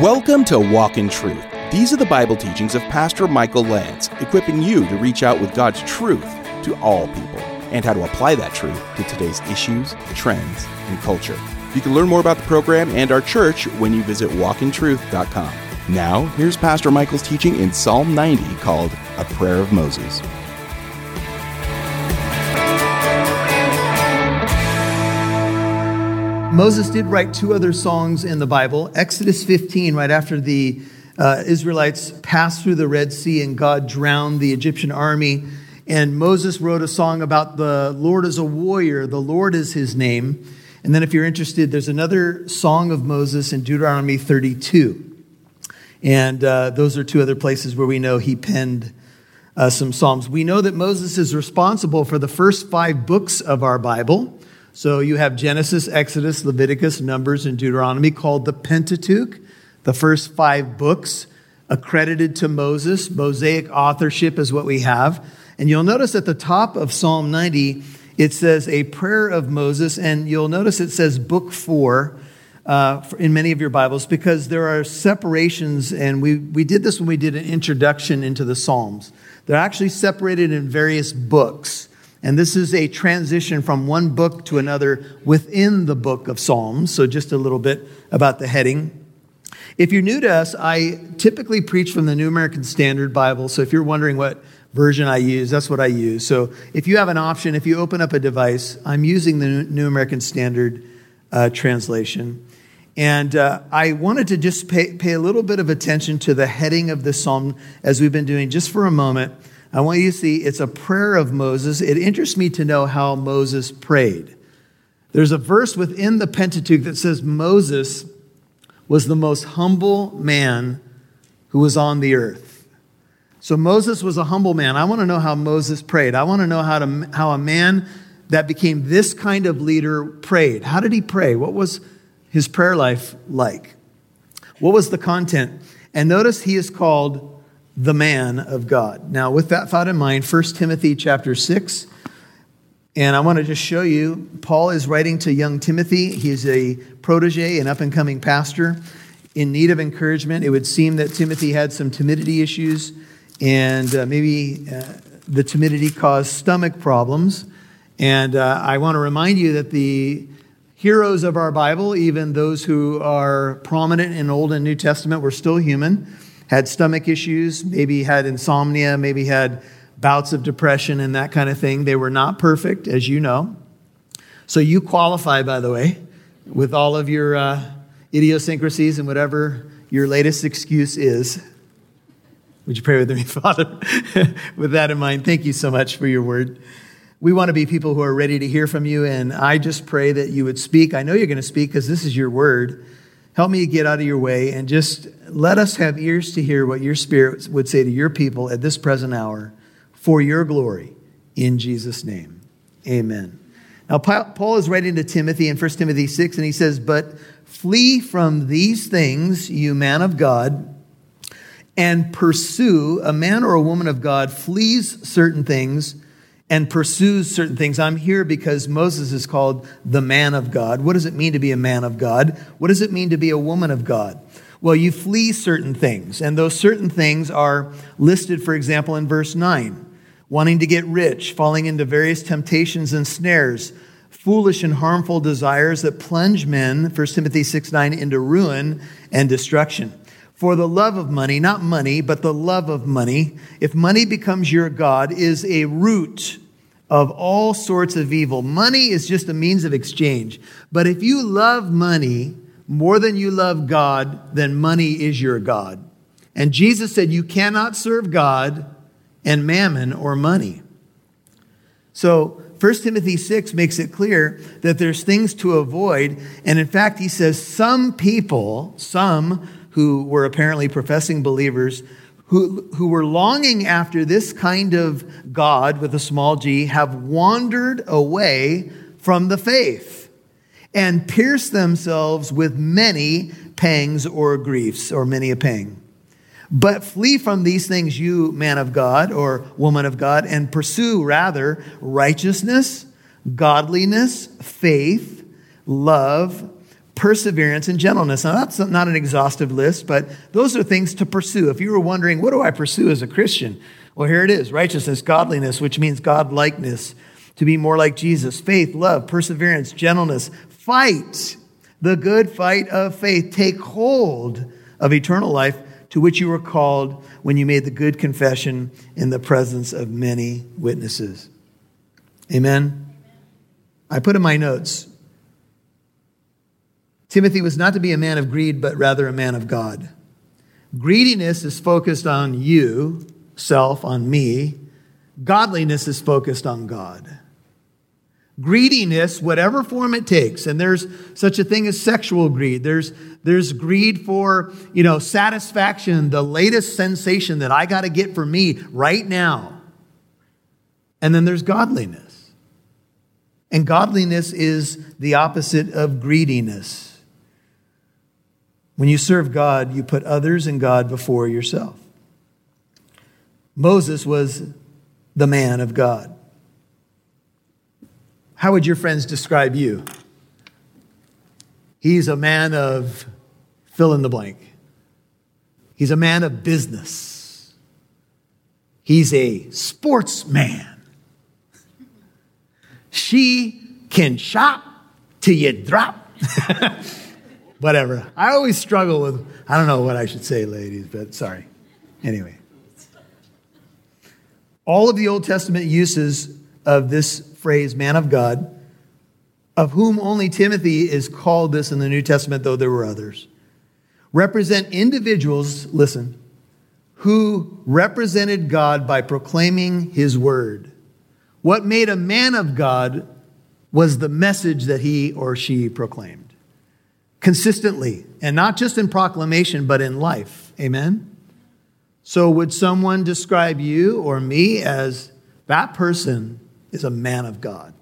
Welcome to Walk in Truth. These are the Bible teachings of Pastor Michael Lance, equipping you to reach out with God's truth to all people and how to apply that truth to today's issues, trends, and culture. You can learn more about the program and our church when you visit walkintruth.com. Now, here's Pastor Michael's teaching in Psalm 90 called A Prayer of Moses. Moses did write two other songs in the Bible. Exodus 15, right after the uh, Israelites passed through the Red Sea and God drowned the Egyptian army. And Moses wrote a song about the Lord as a warrior, the Lord is his name. And then, if you're interested, there's another song of Moses in Deuteronomy 32. And uh, those are two other places where we know he penned uh, some Psalms. We know that Moses is responsible for the first five books of our Bible. So you have Genesis, Exodus, Leviticus, Numbers, and Deuteronomy called the Pentateuch, the first five books accredited to Moses. Mosaic authorship is what we have. And you'll notice at the top of Psalm 90, it says a prayer of Moses, and you'll notice it says book four uh, in many of your Bibles because there are separations, and we, we did this when we did an introduction into the Psalms. They're actually separated in various books. And this is a transition from one book to another within the book of Psalms. So, just a little bit about the heading. If you're new to us, I typically preach from the New American Standard Bible. So, if you're wondering what version I use, that's what I use. So, if you have an option, if you open up a device, I'm using the New American Standard uh, translation. And uh, I wanted to just pay, pay a little bit of attention to the heading of this psalm as we've been doing just for a moment. I want you to see it's a prayer of Moses. It interests me to know how Moses prayed. There's a verse within the Pentateuch that says Moses was the most humble man who was on the earth. So Moses was a humble man. I want to know how Moses prayed. I want to know how, to, how a man that became this kind of leader prayed. How did he pray? What was his prayer life like? What was the content? And notice he is called the man of God. Now, with that thought in mind, 1 Timothy chapter 6, and I want to just show you, Paul is writing to young Timothy. He's a protege, an up and coming pastor in need of encouragement. It would seem that Timothy had some timidity issues, and uh, maybe uh, the timidity caused stomach problems. And uh, I want to remind you that the heroes of our Bible, even those who are prominent in Old and New Testament, were still human had stomach issues, maybe had insomnia, maybe had bouts of depression and that kind of thing. They were not perfect, as you know. So you qualify, by the way, with all of your uh, idiosyncrasies and whatever your latest excuse is. Would you pray with me, Father? with that in mind, thank you so much for your word. We want to be people who are ready to hear from you, and I just pray that you would speak. I know you're going to speak because this is your word. Help me get out of your way and just let us have ears to hear what your spirit would say to your people at this present hour for your glory. In Jesus' name, amen. Now, Paul is writing to Timothy in 1 Timothy 6, and he says, But flee from these things, you man of God, and pursue, a man or a woman of God flees certain things and pursues certain things. I'm here because Moses is called the man of God. What does it mean to be a man of God? What does it mean to be a woman of God? Well, you flee certain things, and those certain things are listed, for example, in verse 9 wanting to get rich, falling into various temptations and snares, foolish and harmful desires that plunge men, 1 Timothy 6 9, into ruin and destruction. For the love of money, not money, but the love of money, if money becomes your God, is a root of all sorts of evil. Money is just a means of exchange. But if you love money more than you love God, then money is your God. And Jesus said, You cannot serve God and mammon or money. So, 1 Timothy 6 makes it clear that there's things to avoid. And in fact, he says some people, some who were apparently professing believers, who, who were longing after this kind of God with a small g have wandered away from the faith and pierced themselves with many pangs or griefs, or many a pang. But flee from these things, you man of God or woman of God, and pursue rather righteousness, godliness, faith, love, perseverance, and gentleness. Now, that's not an exhaustive list, but those are things to pursue. If you were wondering, what do I pursue as a Christian? Well, here it is righteousness, godliness, which means God likeness, to be more like Jesus, faith, love, perseverance, gentleness. Fight the good fight of faith. Take hold of eternal life to which you were called when you made the good confession in the presence of many witnesses. Amen. I put in my notes Timothy was not to be a man of greed, but rather a man of God. Greediness is focused on you, self, on me. Godliness is focused on God. Greediness, whatever form it takes, and there's such a thing as sexual greed. There's, there's greed for, you know, satisfaction, the latest sensation that I got to get for me right now. And then there's godliness. And godliness is the opposite of greediness. When you serve God, you put others and God before yourself. Moses was the man of God. How would your friends describe you? He's a man of fill in the blank. He's a man of business. He's a sportsman. She can shop till you drop. whatever. I always struggle with, I don't know what I should say, ladies, but sorry. Anyway. All of the Old Testament uses of this phrase, man of God, of whom only Timothy is called this in the New Testament, though there were others, represent individuals, listen, who represented God by proclaiming his word. What made a man of God was the message that he or she proclaimed consistently, and not just in proclamation, but in life. Amen? So, would someone describe you or me as that person is a man of God?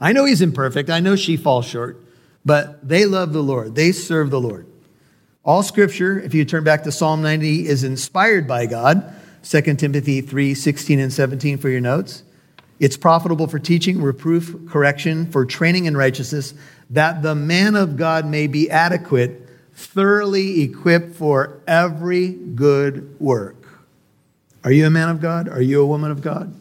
I know he's imperfect. I know she falls short, but they love the Lord. They serve the Lord. All scripture, if you turn back to Psalm 90, is inspired by God. 2 Timothy 3 16 and 17 for your notes. It's profitable for teaching, reproof, correction, for training in righteousness, that the man of God may be adequate, thoroughly equipped for every good work. Are you a man of God? Are you a woman of God?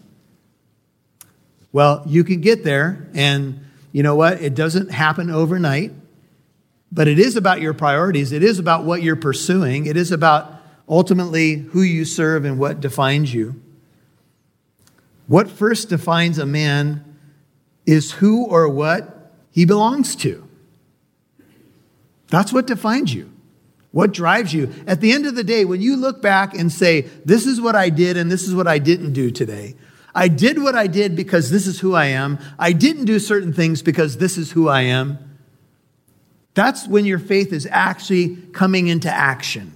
Well, you can get there, and you know what? It doesn't happen overnight, but it is about your priorities. It is about what you're pursuing. It is about ultimately who you serve and what defines you. What first defines a man is who or what he belongs to. That's what defines you. What drives you? At the end of the day, when you look back and say, This is what I did and this is what I didn't do today, I did what I did because this is who I am. I didn't do certain things because this is who I am. That's when your faith is actually coming into action.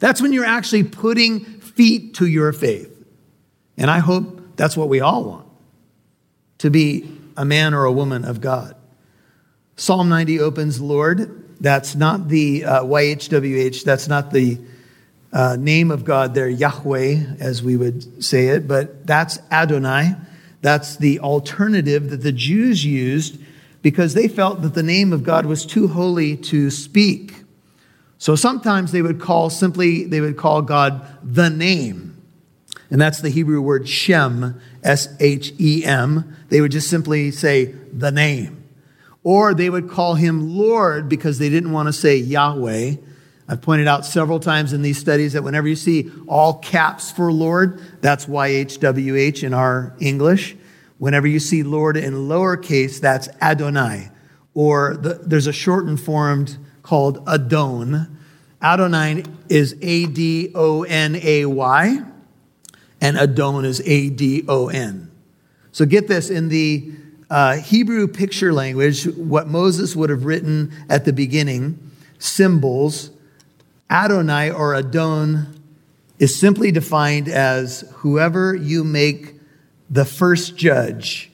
That's when you're actually putting feet to your faith. And I hope that's what we all want to be a man or a woman of God. Psalm 90 opens, Lord. That's not the uh, YHWH, that's not the uh, name of God there, Yahweh, as we would say it, but that's Adonai. That's the alternative that the Jews used because they felt that the name of God was too holy to speak. So sometimes they would call simply, they would call God the name. And that's the Hebrew word Shem, S H E M. They would just simply say the name. Or they would call him Lord because they didn't want to say Yahweh. I've pointed out several times in these studies that whenever you see all caps for Lord, that's YHWH in our English. Whenever you see Lord in lowercase, that's Adonai. Or the, there's a shortened form called Adon. Adonai is A D O N A Y and Adon is A D O N. So get this in the uh, Hebrew picture language, what Moses would have written at the beginning, symbols, Adonai or Adon is simply defined as whoever you make the first judge.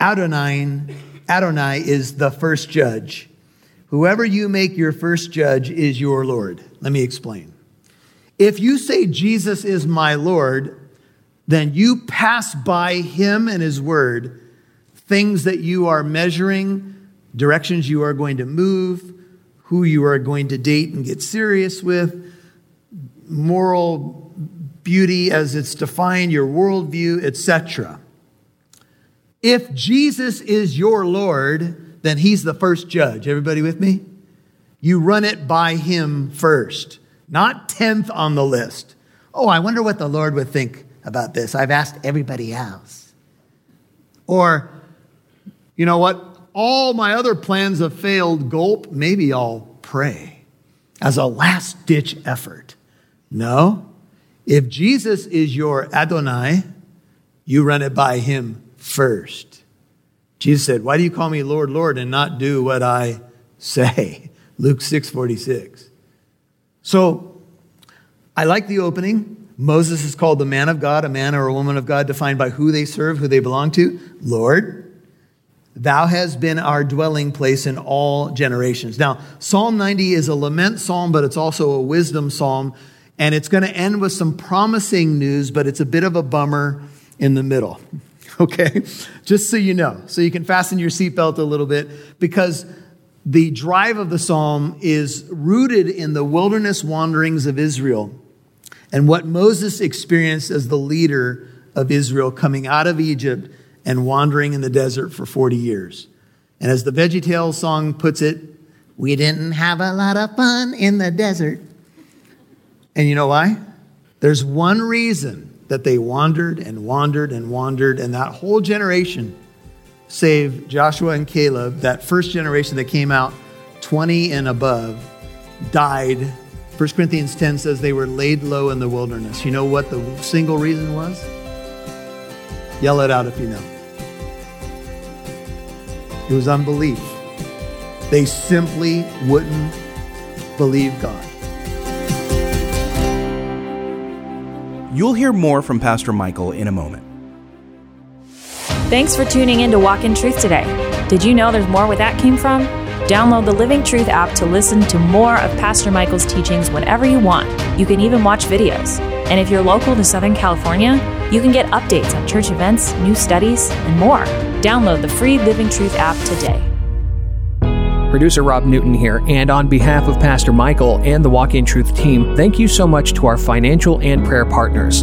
Adonai, Adonai is the first judge. Whoever you make your first judge is your Lord. Let me explain. If you say Jesus is my Lord, then you pass by him and his word things that you are measuring directions you are going to move, who you are going to date and get serious with, moral beauty as it's defined, your worldview, etc. If Jesus is your Lord, then he's the first judge. Everybody with me? You run it by him first, not 10th on the list. Oh, I wonder what the Lord would think about this. I've asked everybody else. Or, you know what? All my other plans have failed. Gulp. Maybe I'll pray as a last ditch effort. No. If Jesus is your Adonai, you run it by him first. Jesus said, Why do you call me Lord, Lord, and not do what I say? Luke 6 46. So I like the opening. Moses is called the man of God, a man or a woman of God defined by who they serve, who they belong to. Lord, Thou hast been our dwelling place in all generations. Now, Psalm 90 is a lament psalm, but it's also a wisdom psalm. And it's going to end with some promising news, but it's a bit of a bummer in the middle. Okay? Just so you know. So you can fasten your seatbelt a little bit because the drive of the psalm is rooted in the wilderness wanderings of Israel and what Moses experienced as the leader of Israel coming out of Egypt and wandering in the desert for 40 years. And as the VeggieTales song puts it, we didn't have a lot of fun in the desert. And you know why? There's one reason that they wandered and wandered and wandered, and that whole generation, save Joshua and Caleb, that first generation that came out 20 and above, died. 1 Corinthians 10 says they were laid low in the wilderness. You know what the single reason was? Yell it out if you know. It was unbelief. They simply wouldn't believe God. You'll hear more from Pastor Michael in a moment. Thanks for tuning in to Walk in Truth today. Did you know there's more where that came from? Download the Living Truth app to listen to more of Pastor Michael's teachings whenever you want. You can even watch videos. And if you're local to Southern California, you can get updates on church events, new studies, and more. Download the free Living Truth app today. Producer Rob Newton here, and on behalf of Pastor Michael and the Walk in Truth team, thank you so much to our financial and prayer partners.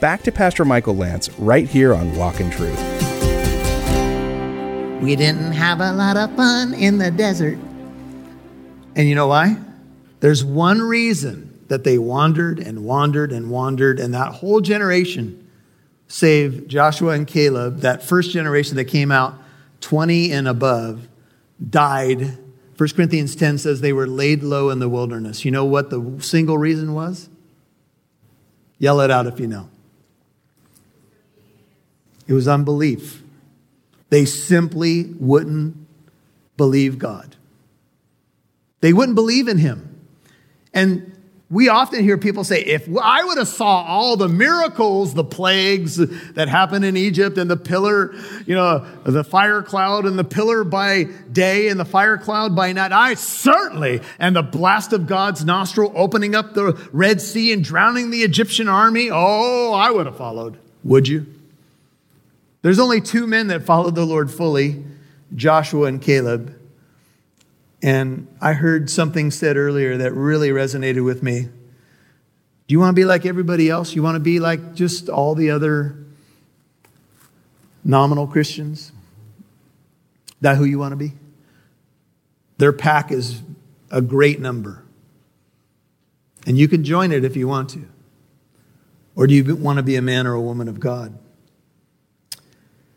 back to Pastor Michael Lance right here on Walk in Truth. We didn't have a lot of fun in the desert. And you know why? There's one reason that they wandered and wandered and wandered, and that whole generation, save Joshua and Caleb, that first generation that came out 20 and above, died. 1 Corinthians 10 says they were laid low in the wilderness. You know what the single reason was? Yell it out if you know. It was unbelief. They simply wouldn't believe God. They wouldn't believe in Him. And we often hear people say, if I would have saw all the miracles, the plagues that happened in Egypt and the pillar, you know, the fire cloud and the pillar by day and the fire cloud by night, I certainly, and the blast of God's nostril opening up the Red Sea and drowning the Egyptian army, oh, I would have followed. Would you? There's only two men that followed the Lord fully, Joshua and Caleb. And I heard something said earlier that really resonated with me. Do you want to be like everybody else? You want to be like just all the other nominal Christians? That who you want to be? Their pack is a great number. And you can join it if you want to. Or do you want to be a man or a woman of God?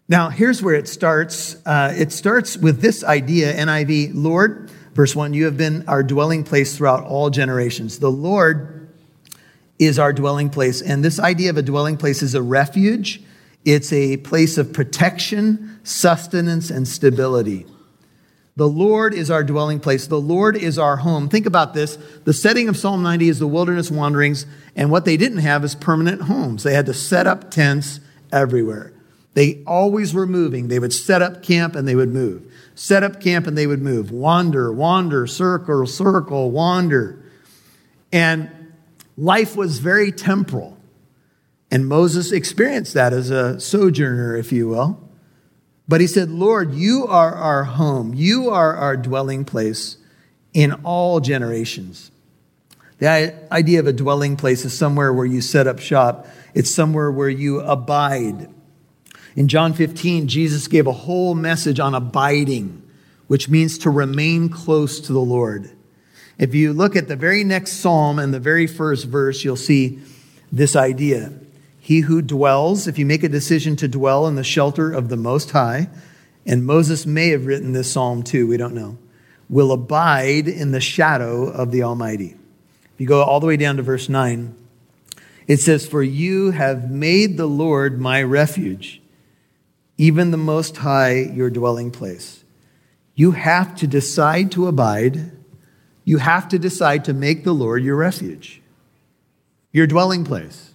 Now, here's where it starts. Uh, it starts with this idea, NIV Lord, verse 1, you have been our dwelling place throughout all generations. The Lord is our dwelling place. And this idea of a dwelling place is a refuge, it's a place of protection, sustenance, and stability. The Lord is our dwelling place. The Lord is our home. Think about this. The setting of Psalm 90 is the wilderness wanderings, and what they didn't have is permanent homes. They had to set up tents everywhere. They always were moving. They would set up camp and they would move. Set up camp and they would move. Wander, wander, circle, circle, wander. And life was very temporal. And Moses experienced that as a sojourner, if you will. But he said, Lord, you are our home. You are our dwelling place in all generations. The idea of a dwelling place is somewhere where you set up shop, it's somewhere where you abide. In John 15, Jesus gave a whole message on abiding, which means to remain close to the Lord. If you look at the very next psalm and the very first verse, you'll see this idea. He who dwells, if you make a decision to dwell in the shelter of the Most High, and Moses may have written this psalm too, we don't know, will abide in the shadow of the Almighty. If you go all the way down to verse 9, it says, For you have made the Lord my refuge, even the Most High your dwelling place. You have to decide to abide. You have to decide to make the Lord your refuge, your dwelling place.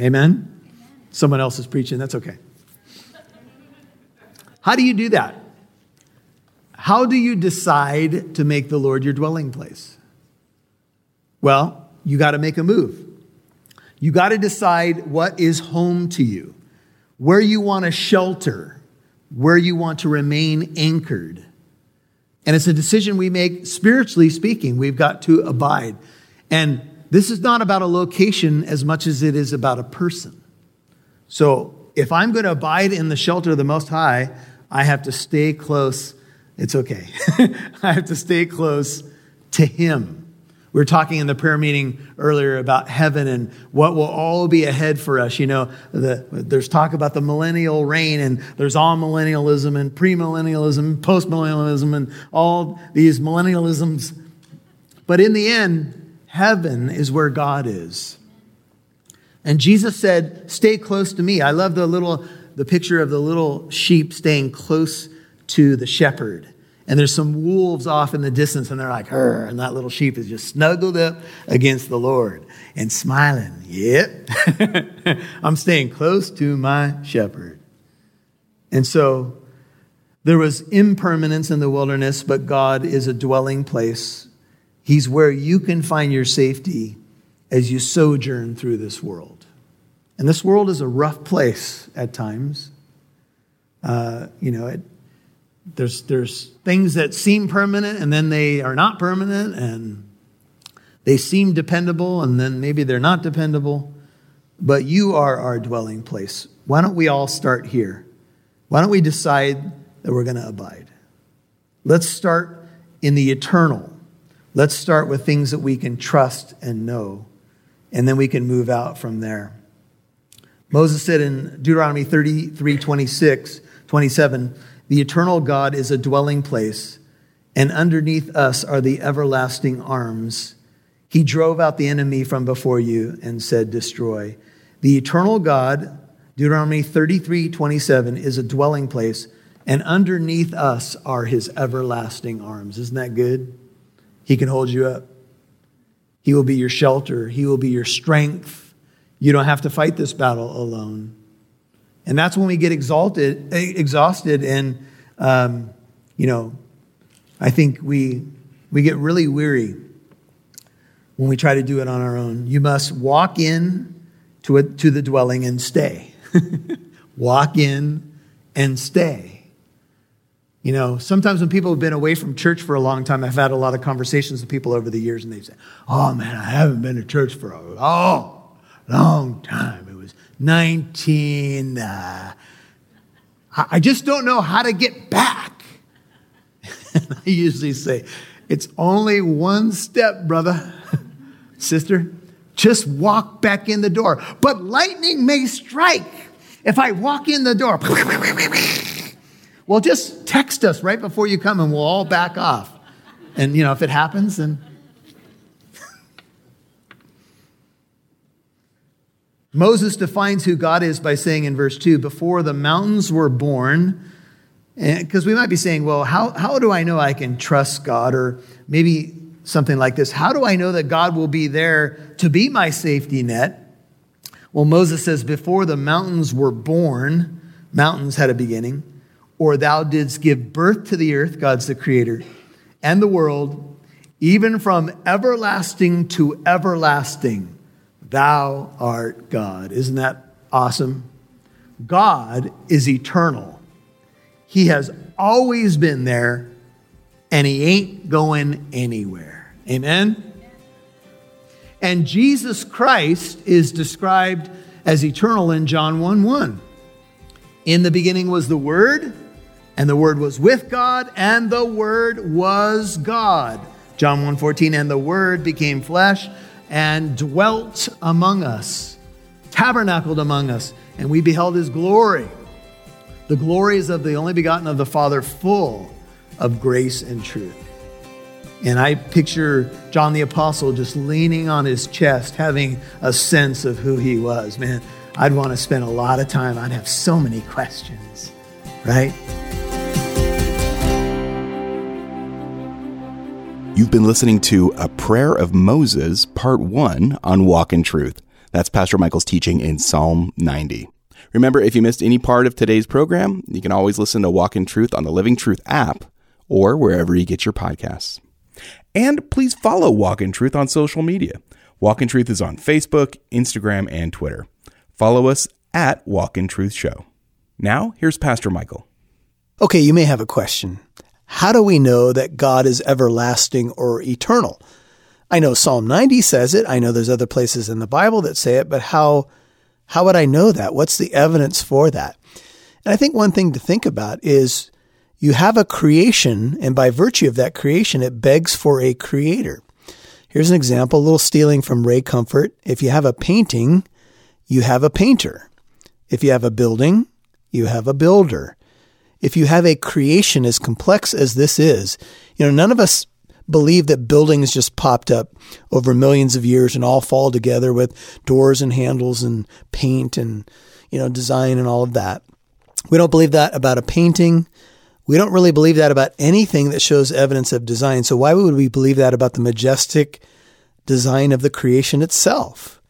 Amen? Someone else is preaching, that's okay. How do you do that? How do you decide to make the Lord your dwelling place? Well, you got to make a move. You got to decide what is home to you, where you want to shelter, where you want to remain anchored. And it's a decision we make spiritually speaking. We've got to abide. And this is not about a location as much as it is about a person. So if I'm going to abide in the shelter of the Most High, I have to stay close. It's okay. I have to stay close to Him. We were talking in the prayer meeting earlier about heaven and what will all be ahead for us. You know, the, there's talk about the millennial reign, and there's amillennialism and premillennialism, postmillennialism, and all these millennialisms. But in the end, Heaven is where God is. And Jesus said, Stay close to me. I love the little the picture of the little sheep staying close to the shepherd. And there's some wolves off in the distance, and they're like, Hur, and that little sheep is just snuggled up against the Lord and smiling. Yep, I'm staying close to my shepherd. And so there was impermanence in the wilderness, but God is a dwelling place He's where you can find your safety as you sojourn through this world. And this world is a rough place at times. Uh, you know, it, there's, there's things that seem permanent and then they are not permanent, and they seem dependable and then maybe they're not dependable. But you are our dwelling place. Why don't we all start here? Why don't we decide that we're going to abide? Let's start in the eternal Let's start with things that we can trust and know, and then we can move out from there. Moses said in Deuteronomy 33 26, 27, the eternal God is a dwelling place, and underneath us are the everlasting arms. He drove out the enemy from before you and said, Destroy. The eternal God, Deuteronomy 33 27, is a dwelling place, and underneath us are his everlasting arms. Isn't that good? He can hold you up. He will be your shelter. He will be your strength. You don't have to fight this battle alone. And that's when we get exalted, exhausted, and um, you know, I think we we get really weary when we try to do it on our own. You must walk in to, a, to the dwelling and stay. walk in and stay. You know, sometimes when people have been away from church for a long time, I've had a lot of conversations with people over the years, and they say, Oh man, I haven't been to church for a long, long time. It was 19. Uh, I just don't know how to get back. I usually say, It's only one step, brother, sister. Just walk back in the door. But lightning may strike if I walk in the door. well, just text us right before you come and we'll all back off. And, you know, if it happens, then. Moses defines who God is by saying in verse 2 Before the mountains were born, because we might be saying, well, how, how do I know I can trust God? Or maybe something like this How do I know that God will be there to be my safety net? Well, Moses says, Before the mountains were born, mountains had a beginning, or thou didst give birth to the earth, God's the creator, and the world, even from everlasting to everlasting, thou art God. Isn't that awesome? God is eternal. He has always been there, and he ain't going anywhere. Amen? And Jesus Christ is described as eternal in John 1 1. In the beginning was the Word, and the Word was with God, and the Word was God. John 1 14, and the Word became flesh and dwelt among us, tabernacled among us, and we beheld his glory the glories of the only begotten of the Father, full of grace and truth. And I picture John the Apostle just leaning on his chest, having a sense of who he was. Man, I'd want to spend a lot of time. I'd have so many questions, right? You've been listening to A Prayer of Moses, Part 1 on Walk in Truth. That's Pastor Michael's teaching in Psalm 90. Remember, if you missed any part of today's program, you can always listen to Walk in Truth on the Living Truth app or wherever you get your podcasts. And please follow Walk in Truth on social media. Walk in Truth is on Facebook, Instagram, and Twitter. Follow us at Walk in Truth Show. Now, here's Pastor Michael. Okay, you may have a question. How do we know that God is everlasting or eternal? I know Psalm 90 says it. I know there's other places in the Bible that say it, but how how would I know that? What's the evidence for that? And I think one thing to think about is you have a creation, and by virtue of that creation, it begs for a creator. Here's an example, a little stealing from Ray Comfort. If you have a painting, you have a painter. If you have a building, you have a builder. If you have a creation as complex as this is, you know, none of us believe that buildings just popped up over millions of years and all fall together with doors and handles and paint and you know design and all of that. We don't believe that about a painting. We don't really believe that about anything that shows evidence of design. So why would we believe that about the majestic design of the creation itself?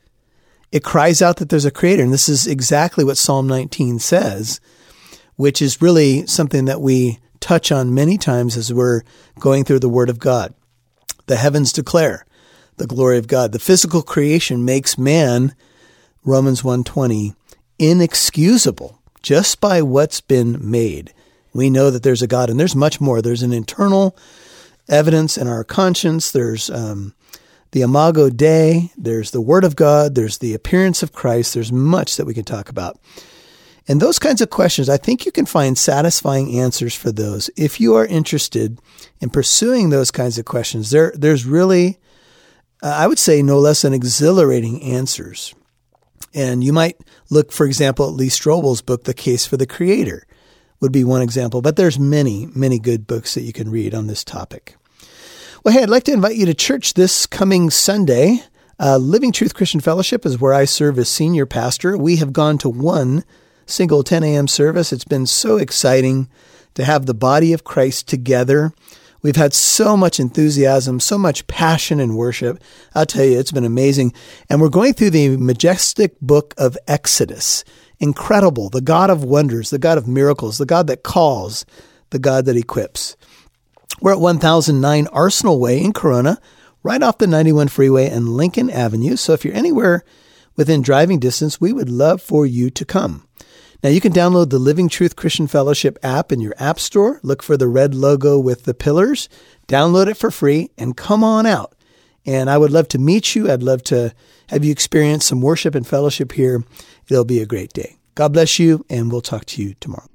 It cries out that there's a creator, and this is exactly what Psalm 19 says, which is really something that we touch on many times as we're going through the Word of God. The heavens declare the glory of God. The physical creation makes man, Romans 1:20, inexcusable just by what's been made. We know that there's a God, and there's much more. There's an internal evidence in our conscience. There's um, the Imago Dei. There's the Word of God. There's the appearance of Christ. There's much that we can talk about. And those kinds of questions, I think you can find satisfying answers for those. If you are interested in pursuing those kinds of questions, there, there's really, uh, I would say, no less than exhilarating answers. And you might look, for example, at Lee Strobel's book, The Case for the Creator, would be one example. But there's many, many good books that you can read on this topic. Well, hey, I'd like to invite you to church this coming Sunday. Uh, Living Truth Christian Fellowship is where I serve as senior pastor. We have gone to one single 10 a.m. service. It's been so exciting to have the body of Christ together. We've had so much enthusiasm, so much passion and worship. I'll tell you, it's been amazing. And we're going through the majestic book of Exodus. Incredible. The God of wonders, the God of miracles, the God that calls, the God that equips. We're at 1009 Arsenal Way in Corona, right off the 91 freeway and Lincoln Avenue. So if you're anywhere within driving distance, we would love for you to come. Now you can download the Living Truth Christian Fellowship app in your app store. Look for the red logo with the pillars. Download it for free and come on out. And I would love to meet you. I'd love to have you experience some worship and fellowship here. It'll be a great day. God bless you, and we'll talk to you tomorrow.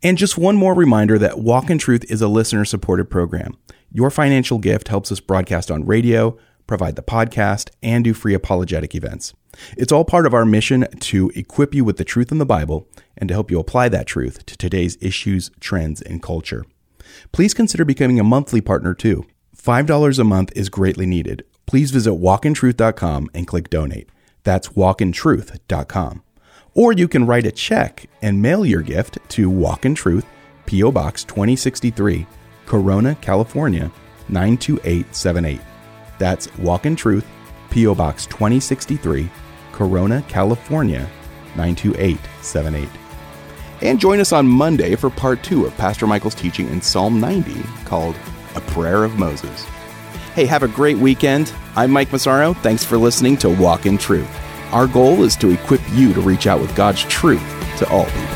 And just one more reminder that Walk in Truth is a listener supported program. Your financial gift helps us broadcast on radio, provide the podcast, and do free apologetic events. It's all part of our mission to equip you with the truth in the Bible and to help you apply that truth to today's issues, trends, and culture. Please consider becoming a monthly partner too. $5 a month is greatly needed. Please visit walkintruth.com and click donate. That's walkintruth.com. Or you can write a check and mail your gift to Walk in Truth, P.O. Box 2063, Corona, California 92878. That's Walk in Truth, P.O. Box 2063, Corona, California 92878. And join us on Monday for part two of Pastor Michael's teaching in Psalm 90 called A Prayer of Moses. Hey, have a great weekend. I'm Mike Massaro. Thanks for listening to Walk in Truth. Our goal is to equip you to reach out with God's truth to all people.